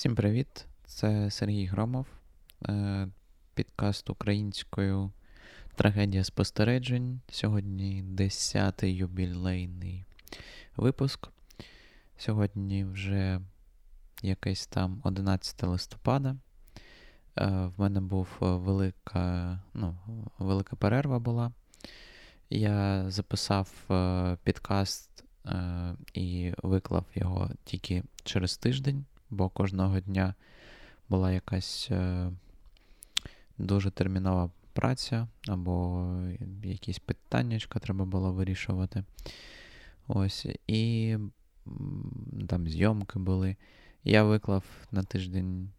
Всім привіт! Це Сергій Громов, е, підкаст українською Трагедія спостережень. Сьогодні 10-й юбілейний випуск. Сьогодні вже якесь там 11 листопада. Е, в мене був велика ну, велика перерва була. Я записав е, підкаст і виклав його тільки через тиждень бо кожного дня була якась е, дуже термінова праця, або якісь питання, треба було вирішувати. Ось, І там зйомки були. Я виклав на тиждень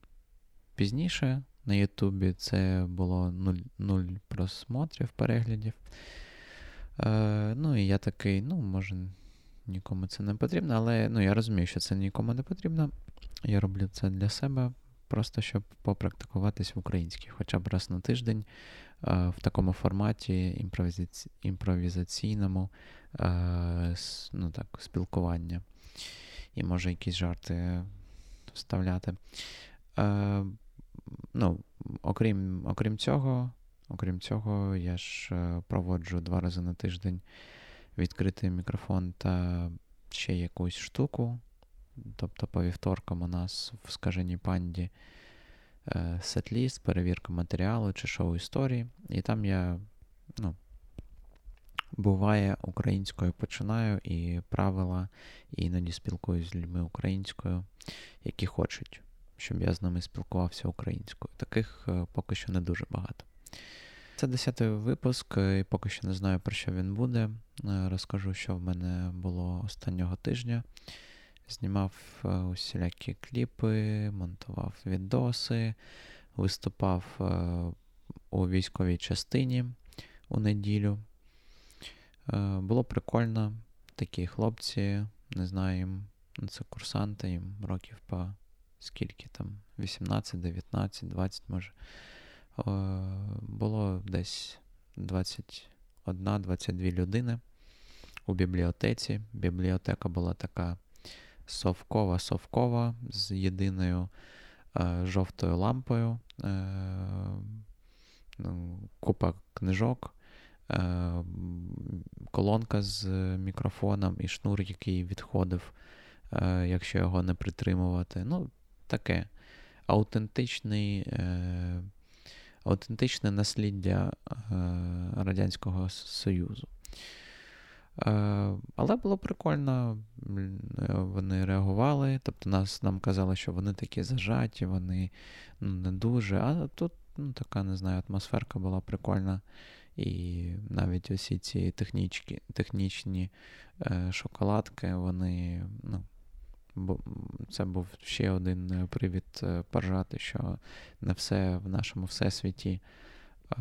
пізніше на Ютубі. Це було нуль, нуль просмотрів, переглядів. Е, Ну і я такий, ну, може, нікому це не потрібно, але ну, я розумію, що це нікому не потрібно. Я роблю це для себе, просто щоб попрактикуватись в українській, хоча б раз на тиждень в такому форматі імпровізаційному ну так, спілкування. І може якісь жарти вставляти. Ну, Окрім окрім цього, окрім цього, я ж е, проводжу два рази на тиждень відкритий мікрофон та ще якусь штуку. Тобто по вівторкам у нас в скаженій панді е, сетліст, перевірка матеріалу чи шоу історії. І там я, ну, буває, українською починаю і правила, і іноді спілкуюсь з людьми українською, які хочуть, щоб я з ними спілкувався українською. Таких е, поки що не дуже багато. Це 10-й випуск, і поки що не знаю, про що він буде. Е, розкажу, що в мене було останнього тижня. Знімав е, усілякі кліпи, монтував відоси, виступав е, у військовій частині у неділю. Було прикольно. Такі хлопці, не знаю, їм, ну, це курсанти, їм років по скільки там, 18, 19, 20 може. Було десь 21-22 людини у бібліотеці. Бібліотека була така совкова-совкова з єдиною е, жовтою лампою, е, ну, купа книжок, е, колонка з мікрофоном і шнур, який відходив, е, якщо його не притримувати. Ну, таке аутентичний. Е, Аутентичне насліддя е, Радянського Союзу. Е, але було прикольно, вони реагували, тобто нас, нам казали, що вони такі зажаті, вони ну, не дуже. А тут ну, така, не знаю, атмосферка була прикольна. І навіть усі ці технічні технічні е, шоколадки, вони. ну, бо Це був ще один привід е, поржати, що не все в нашому всесвіті е,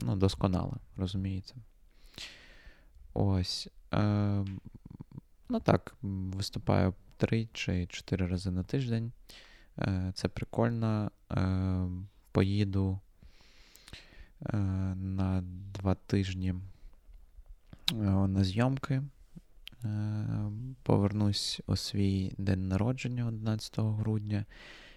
ну, досконало, розумієте? Ось. Е, Ну так, виступаю три чи чотири рази на тиждень. Е, Це прикольно. Е, Поїду е, на два тижні е, на зйомки. Е, Повернусь у свій день народження 11 грудня.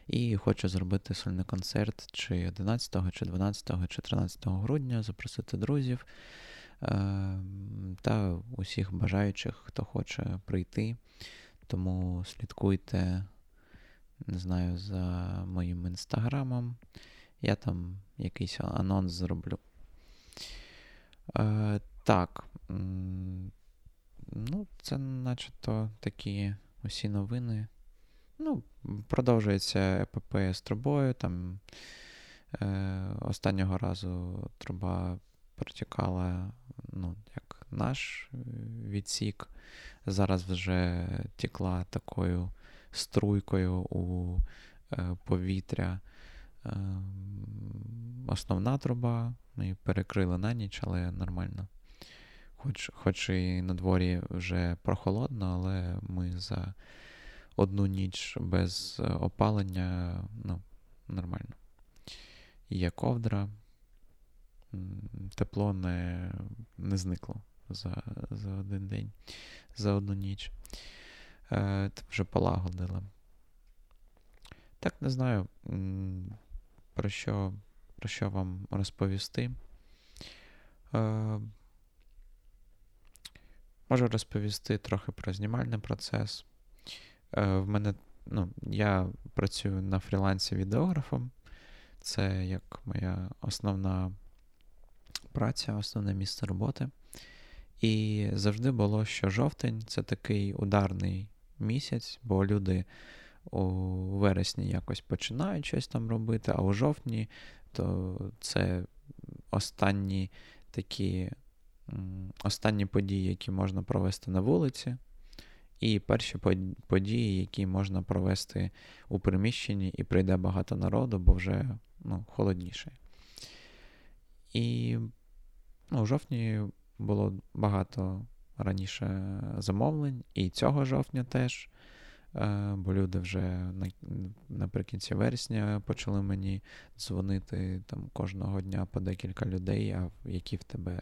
І хочу зробити сольний концерт чи 11, чи 12, чи 13 грудня, запросити друзів. Ем, та усіх бажаючих, хто хоче прийти. Тому слідкуйте, не знаю, за моїм інстаграмом. Я там якийсь анонс зроблю. Е, Так. Ну, це начебто такі усі новини. Ну, Продовжується ЕПП з трубою. Там е, Останнього разу труба протікала ну, як наш е, відсік. Зараз вже тікла такою струйкою у е, повітря. Е, основна труба. Ми перекрили на ніч, але нормально. Хоч хоч і на дворі вже прохолодно, але ми за одну ніч без опалення ну, нормально. Є ковдра, тепло не не зникло за за один день, за одну ніч. Е, Вже полагодили. Так не знаю, про що про що вам розповісти. Е, Можу розповісти трохи про знімальний процес. Е, В мене, ну, Я працюю на фрілансі відеографом. Це як моя основна праця, основне місце роботи. І завжди було, що жовтень це такий ударний місяць, бо люди у вересні якось починають щось там робити, а у жовтні то це останні такі останні події, які можна провести на вулиці, і перші події, які можна провести у приміщенні, і прийде багато народу, бо вже ну, холодніше. І ну, у жовтні було багато раніше замовлень, і цього жовтня теж. Е, бо люди вже наприкінці вересня почали мені дзвонити там кожного дня по декілька людей, а які в тебе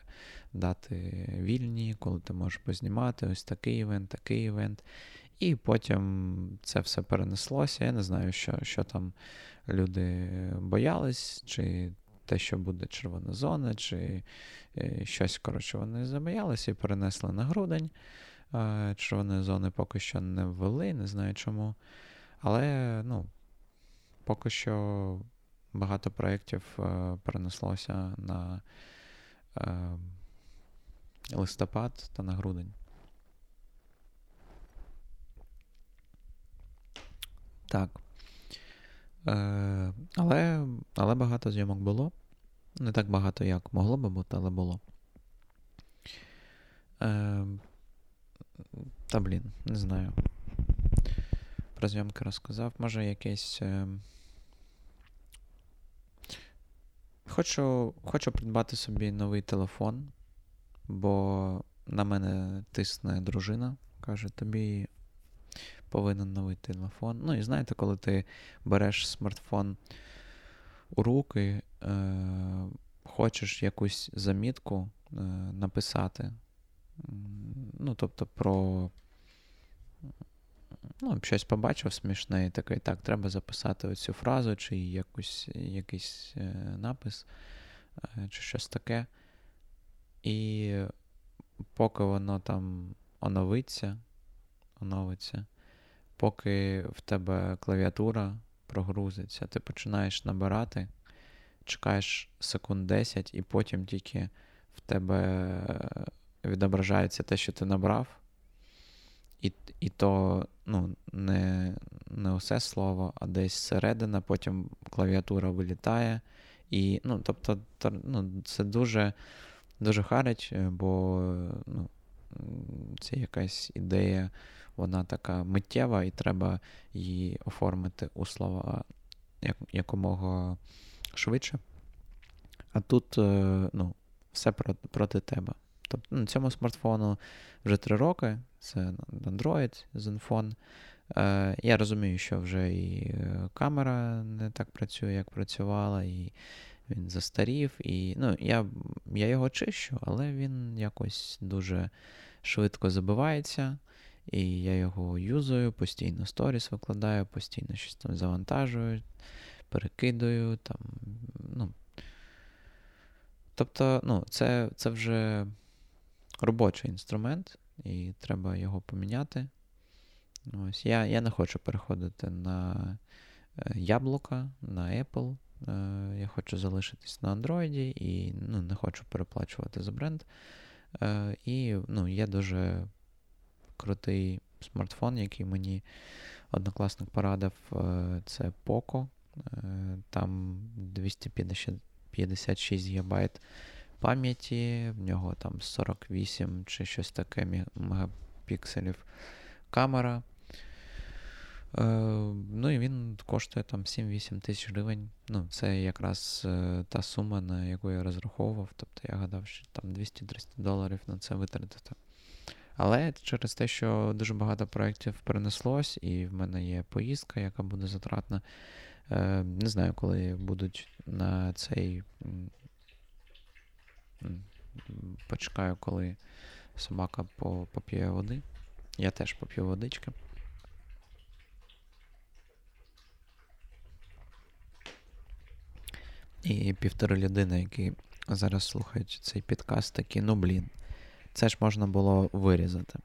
дати вільні, коли ти можеш познімати ось такий івент, такий івент. І потім це все перенеслося. Я не знаю, що що там люди боялись, чи те, що буде червона зона, чи е, щось, коротше, вони забоялися і перенесли на грудень. Червоної зони поки що не ввели, не знаю чому. Але ну, поки що багато проєктів е, перенеслося на е, листопад та на грудень. Так. Е, Але але багато зйомок було. Не так багато, як могло би бути, але було. Е, та блін, не знаю. Про зйомки розказав. Може якесь. Е... Хочу хочу придбати собі новий телефон, бо на мене тисне дружина. Каже, тобі повинен новий телефон. Ну, і знаєте, коли ти береш смартфон у руки, е, хочеш якусь замітку е, написати ну, тобто, про ну, щось побачив смішне, і такий, так, треба записати оцю фразу, чи якусь, якийсь е, напис, е, чи щось таке. І поки воно там оновиться, оновиться, поки в тебе клавіатура прогрузиться, ти починаєш набирати, чекаєш секунд 10, і потім тільки в тебе відображається те, що ти набрав, і і то ну, не не усе слово, а десь середина, потім клавіатура вилітає. І, ну, Тобто ну, це дуже дуже харить, е, бо ну, це якась ідея, вона така миттєва, і треба її оформити у слова як, якомога швидше. А тут е, ну, все проти, проти тебе. Тобто на цьому смартфону вже три роки, це Android Zenfone. Е, Я розумію, що вже і е, камера не так працює, як працювала, і він застарів. І, ну, Я я його чищу, але він якось дуже швидко забивається. І я його юзаю, постійно сторіс викладаю, постійно щось там завантажую, перекидаю. там, ну, Тобто, ну, це, це вже робочий інструмент, і треба його поміняти. Ось, Я я не хочу переходити на е, яблука, на Apple. Е, я хочу залишитись на Android і ну, не хочу переплачувати за бренд. Е, і ну, є дуже крутий смартфон, який мені однокласник порадив. Це Poco. Там 256 ГБ пам'яті, в нього там 48 чи щось таке мегапікселів камера. Е, Ну і він коштує там 7-8 тисяч гривень. Ну, Це якраз е, та сума, на яку я розраховував. Тобто я гадав, що там 200-300 доларів на це витратити. Але через те, що дуже багато проєктів перенеслось, і в мене є поїздка, яка буде затратна. Е, Не знаю, коли будуть на цей Почекаю, коли собака поп'є води. Я теж поп'ю водички. І півтори людини, які зараз слухають цей підкаст, такі, ну блін, це ж можна було вирізати.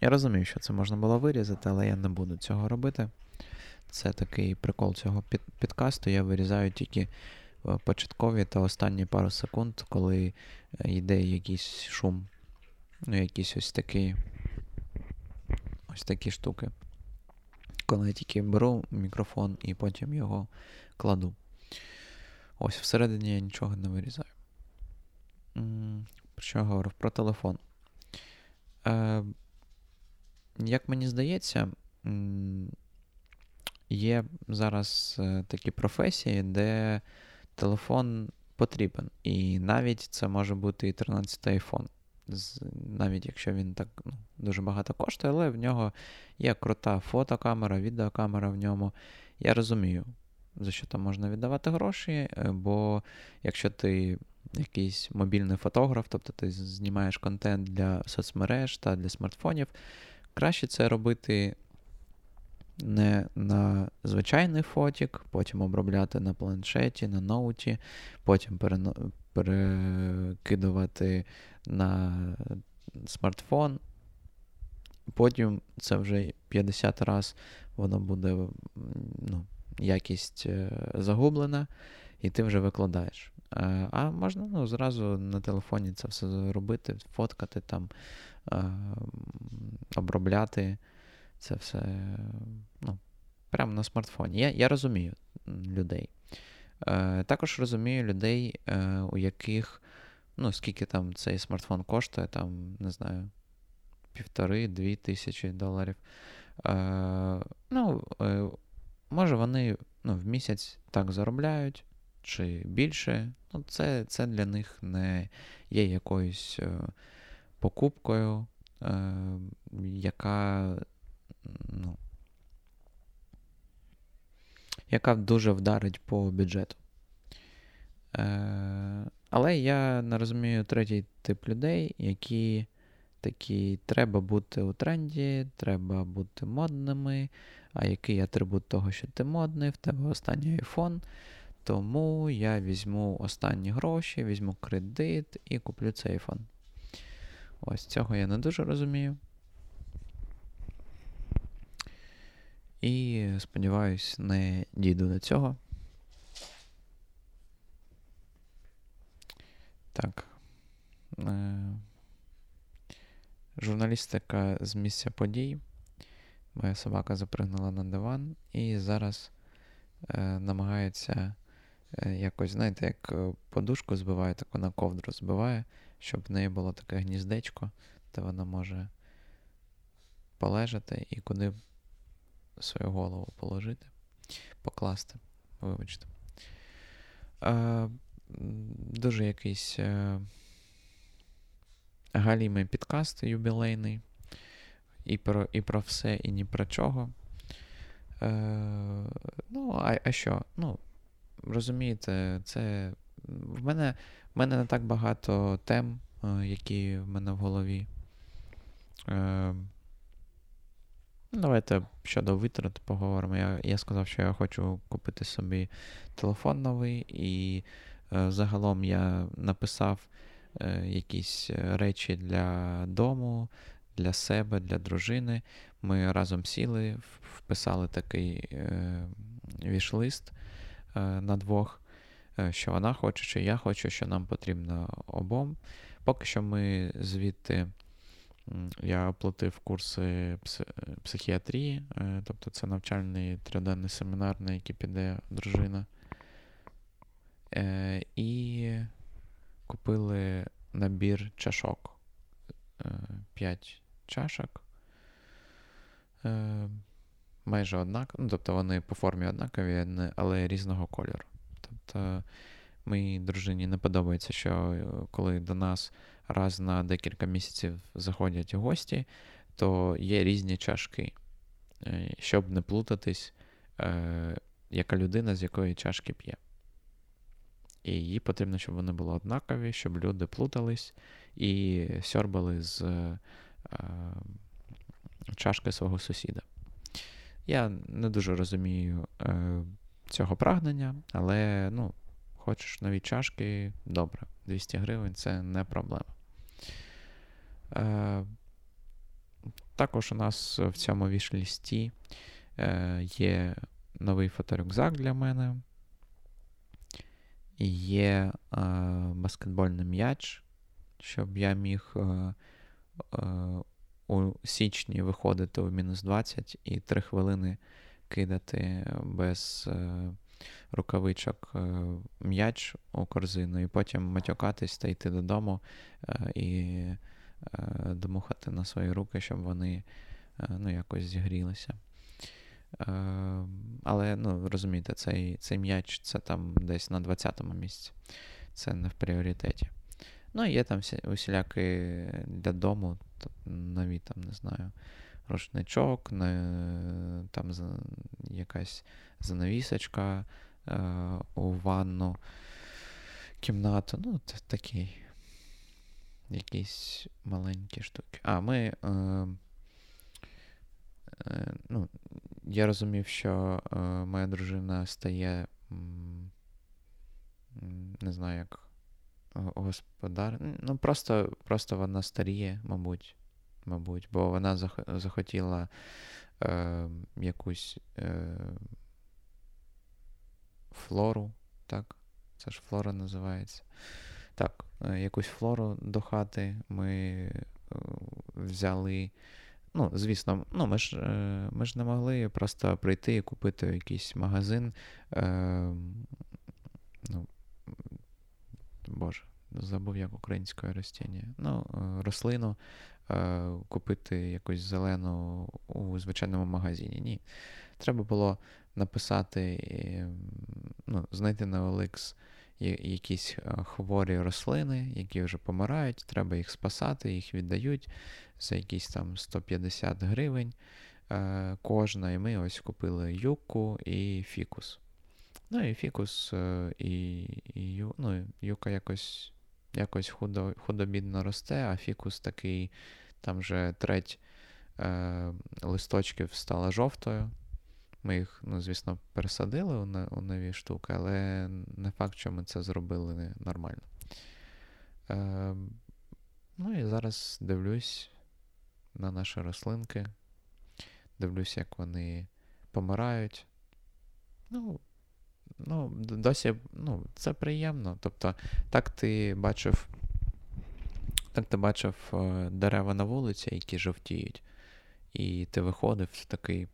Я розумію, що це можна було вирізати, але я не буду цього робити. Це такий прикол цього під, підкасту. Я вирізаю тільки е, початкові та останні пару секунд, коли е, йде якийсь шум. Ну, якісь ось такі ось такі штуки. Коли я тільки беру мікрофон і потім його кладу. Ось всередині я нічого не вирізаю. Про що я говорив? Про телефон. Е, Як мені здається, є зараз е, такі професії, де телефон потрібен. І навіть це може бути і 13 iPhone. Навіть якщо він так ну, дуже багато коштує, але в нього є крута фотокамера, відеокамера в ньому. Я розумію, за що там можна віддавати гроші, е, бо якщо ти якийсь мобільний фотограф, тобто ти знімаєш контент для соцмереж та для смартфонів, краще це робити не на звичайний фотік, потім обробляти на планшеті, на ноуті, потім перекидувати на смартфон. Потім це вже 50 раз воно буде ну, якість е, загублена, і ти вже викладаєш. Е, а можна ну, зразу на телефоні це все робити, фоткати там, е, обробляти це все ну, прямо на смартфоні. Я я розумію людей. Також розумію людей, у яких, ну, скільки там цей смартфон коштує, там, не знаю, півтори-дві тисячі доларів. Ну, Може, вони ну, в місяць так заробляють чи більше. Ну, Це це для них не є якоюсь е, покупкою, е, яка ну, яка дуже вдарить по бюджету. Е, Але я не розумію третій тип людей, які такі треба бути у тренді, треба бути модними. А який атрибут того, що ти модний, в тебе останній iPhone. Тому я візьму останні гроші, візьму кредит і куплю цей iPhone. Ось цього я не дуже розумію. І сподіваюсь, не дійду до цього. Так. Е, журналістика з місця подій. Моя собака запригнула на диван і зараз е, намагається якось, знаєте, як е, подушку збиває, так вона ковдру збиває, щоб в неї було таке гніздечко, де вона може полежати і куди свою голову положити, покласти. Вибачте. Е, Дуже якийсь е, галімий підкаст юбілейний і про і про все, і ні про чого. Е, Ну, а а що? Ну, розумієте, це в мене в мене не так багато тем, е, які в мене в голові. Е, ну, Давайте щодо витрат поговоримо. Я я сказав, що я хочу купити собі телефон новий, і е, загалом я написав якісь речі для дому, для себе, для дружини. Ми разом сіли, вписали такий е, вішлист на двох, е, що вона хоче, що я хочу, що нам потрібно обом. Поки що ми звідти. Я оплатив курси психіатрії, е, тобто це навчальний триденний семінар, на який піде дружина. Е, і купили набір чашок 5 чашок. Майже однакові, ну, тобто вони по формі однакові, але різного кольору. Тобто моїй дружині не подобається, що е, коли до нас раз на декілька місяців заходять гості, то є різні чашки, е, щоб не плутатись, е, яка людина з якої чашки п'є. І їй потрібно, щоб вони були однакові, щоб люди плутались і сьорбали з Е, чашки свого сусіда. Я не дуже розумію е, цього прагнення, але ну, хочеш нові чашки, добре. 200 гривень це не проблема. Е, Також у нас в цьому вішлісті е, є новий фоторюкзак для мене. Є е, баскетбольний м'яч, щоб я міг е, е, у січні виходити у мінус 20 і 3 хвилини кидати без е, рукавичок е, м'яч у корзину, і потім матюкатись та йти додому е, і дмухати на свої руки, щоб вони ну, якось зігрілися. Але, ну, розумієте, цей цей м'яч це там десь на 20-му місці. Це не в пріоритеті. Ну, і є там усілякі для дому, нові там, не знаю, рушничок, там якась занавісочка е, у ванну кімнату. Ну, такі якісь маленькі штуки. А, ми. Е, е, ну, Я розумів, що е, моя дружина стає. М, не знаю, як господар. Ну, просто просто вона старіє, мабуть, мабуть, бо вона зах... захотіла е, якусь е, флору, так? Це ж флора називається. Так, е, якусь флору до хати ми е, взяли. Ну, звісно, ну, ми ж е, ми ж не могли просто прийти і купити якийсь магазин. Е, ну, Боже, забув як українське ростіння. Ну, е, рослину е, купити якусь зелену у звичайному магазині. Ні. Треба було написати, ну, знайти на OLX якісь е, хворі рослини, які вже помирають, треба їх спасати, їх віддають за якісь там 150 гривень кожна. І ми ось купили юку і фікус. Ну і фікус, і, і ну, юка якось якось худо, худобідно росте, а фікус такий, там вже треть е, листочків стала жовтою. Ми їх, ну, звісно, пересадили у, у нові штуки, але не факт, що ми це зробили нормально. Е, Ну і зараз дивлюсь на наші рослинки. Дивлюсь, як вони помирають. Ну, ну, досі ну, це приємно. Тобто, так ти бачив так ти бачив е, дерева на вулиці, які жовтіють, і ти виходив такий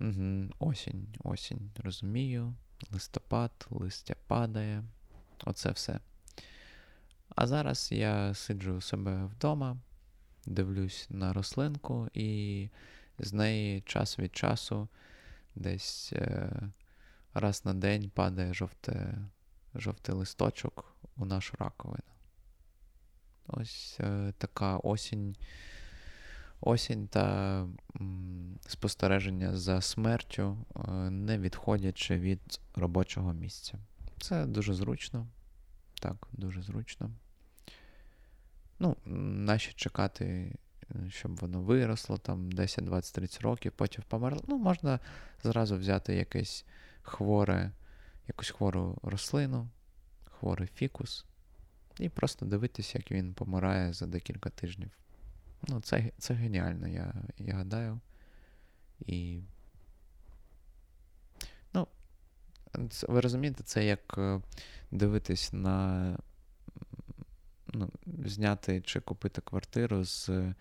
угу, осінь, осінь, розумію, листопад, листя падає, оце все. А зараз я сиджу у себе вдома, дивлюсь на рослинку, і з неї час від часу десь. Е, раз на день падає жовте, жовтий листочок у нашу раковину. Ось е, така осінь. Осінь та м, спостереження за смертю, е, не відходячи від робочого місця. Це дуже зручно. Так, дуже зручно. Ну, наші чекати, щоб воно виросло там 10, 20, 30 років, потім померло. Ну, можна зразу взяти якесь хворе, якусь хвору рослину, хворий фікус, і просто дивитися, як він помирає за декілька тижнів. Ну, Це це геніально, я я гадаю. І. Ну, це, ви розумієте, це як е, дивитись на. ну, Зняти чи купити квартиру з е,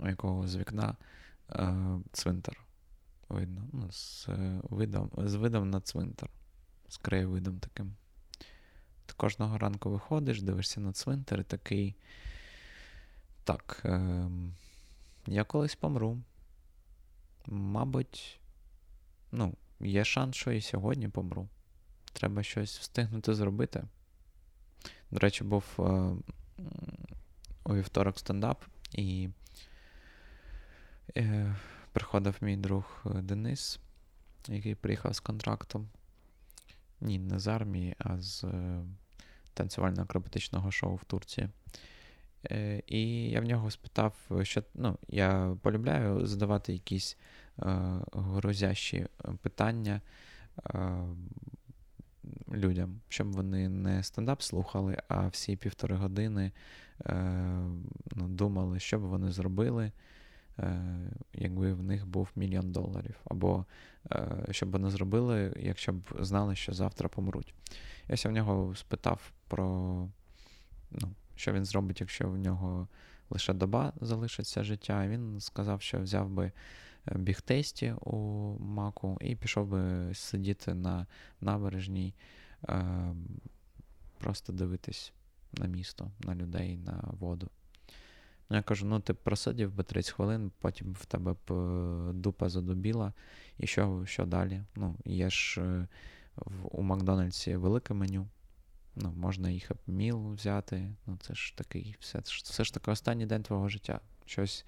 якого з вікна е, цвинтар видно. Ну, З е, видом з видом на цвинтар. З краєвидом таким. Ти кожного ранку виходиш, дивишся на цвинтар і такий. Так, е, я колись помру. Мабуть, ну, є шанс, що і сьогодні помру. Треба щось встигнути зробити. До речі, був е, у вівторок стендап, і е, приходив мій друг е, Денис, який приїхав з контрактом. Ні, не з армії, а з е, танцювально-акробатичного шоу в Турції. Е, і я в нього спитав, що ну, я полюбляю задавати якісь грозящі питання. Людям, щоб вони не стендап слухали, а всі півтори години е, ну, думали, що б вони зробили, якби в них був мільйон доларів. Або е, що вони зробили, якщо б знали, що завтра помруть. Я в нього спитав про ну, що він зробить, якщо в нього лише доба залишиться життя. Він сказав, що взяв би Е, бігтесті у маку і пішов би сидіти на набережній, е, просто дивитись на місто, на людей, на воду. Ну, Я кажу: ну ти просидів би 30 хвилин, потім в тебе б е, дупа задубіла, і що що далі? Ну, Є ж у Макдональдсі велике меню. Ну, Можна їх міл взяти. Ну, Це ж такий, все, все ж таки останній день твого життя. Щось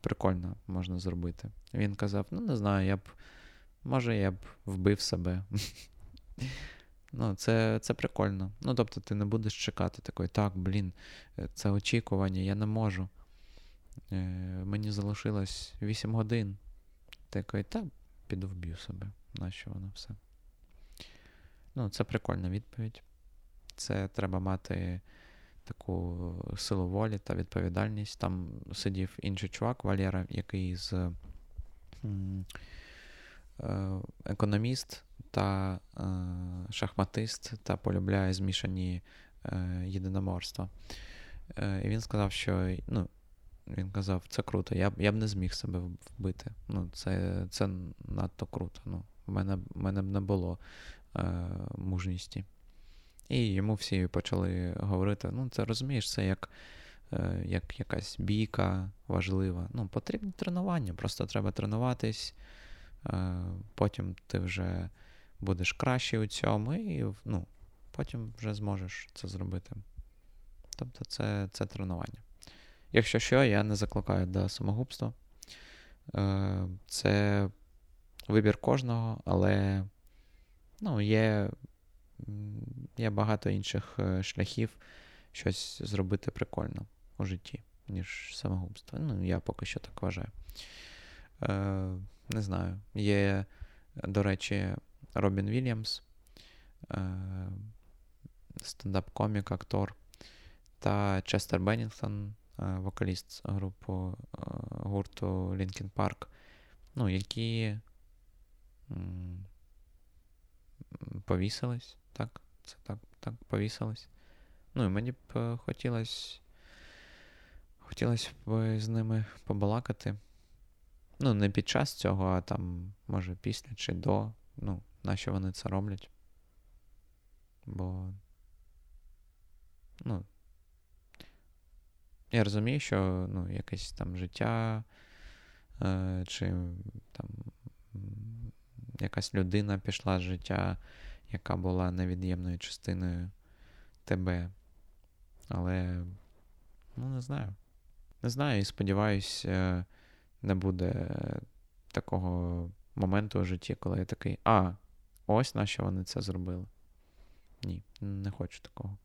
прикольно можна зробити. Він казав: ну, не знаю, я б, може, я б вбив себе. Ну, Це це прикольно. Ну, тобто, ти не будеш чекати такої, так, блін, це очікування, я не можу. Е, Мені залишилось 8 годин. Такий, та піду вб'ю себе. Нащо воно все? Ну, це прикольна відповідь. Це треба мати таку силу волі та відповідальність. Там сидів інший чувак, Валєра, який з е, економіст та е, шахматист та полюбляє змішані е, єдиноморства. І він сказав, що ну, він казав, це круто, я б я б не зміг себе вбити. Ну, Це це надто круто. Ну, В мене в мене б не було е, мужності. І йому всі почали говорити: ну, це розумієш, це як е, як якась бійка важлива. Ну, Потрібні тренування, просто треба тренуватись, е, потім ти вже будеш кращий у цьому, і ну, потім вже зможеш це зробити. Тобто це це тренування. Якщо що, я не закликаю до самогубства. Е, це вибір кожного, але ну, є є багато інших е, шляхів щось зробити прикольно у житті, ніж самогубство. Ну, я поки що так вважаю. Не знаю. Є, до речі, Робін Вільямс, е, стендап-комік, актор, та Честер Беннінгтон, е, вокаліст групу е, гурту Linkin Park, ну, які повісились, так? Це так так повісилось. Ну і мені б хотілося хотілося б з ними побалакати. Ну, не під час цього, а там, може, після чи до. Ну, нащо вони це роблять. Бо. Ну. Я розумію, що ну, якесь там життя, е, чи там якась людина пішла з життя, яка була невід'ємною частиною тебе. Але, ну, не знаю. Не знаю і сподіваюся, е, не буде такого моменту у житті, коли я такий, а, ось на що вони це зробили. Ні, не хочу такого.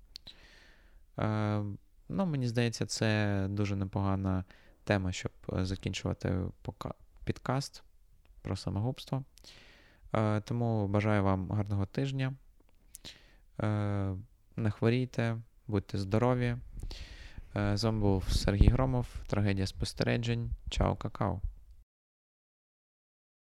Е, Ну, мені здається, це дуже непогана тема, щоб закінчувати підкаст про самогубство. Е, тому бажаю вам гарного тижня. Е, не хворійте, будьте здорові. Е, з вами був Сергій Громов, трагедія спостережень. Чао, какао.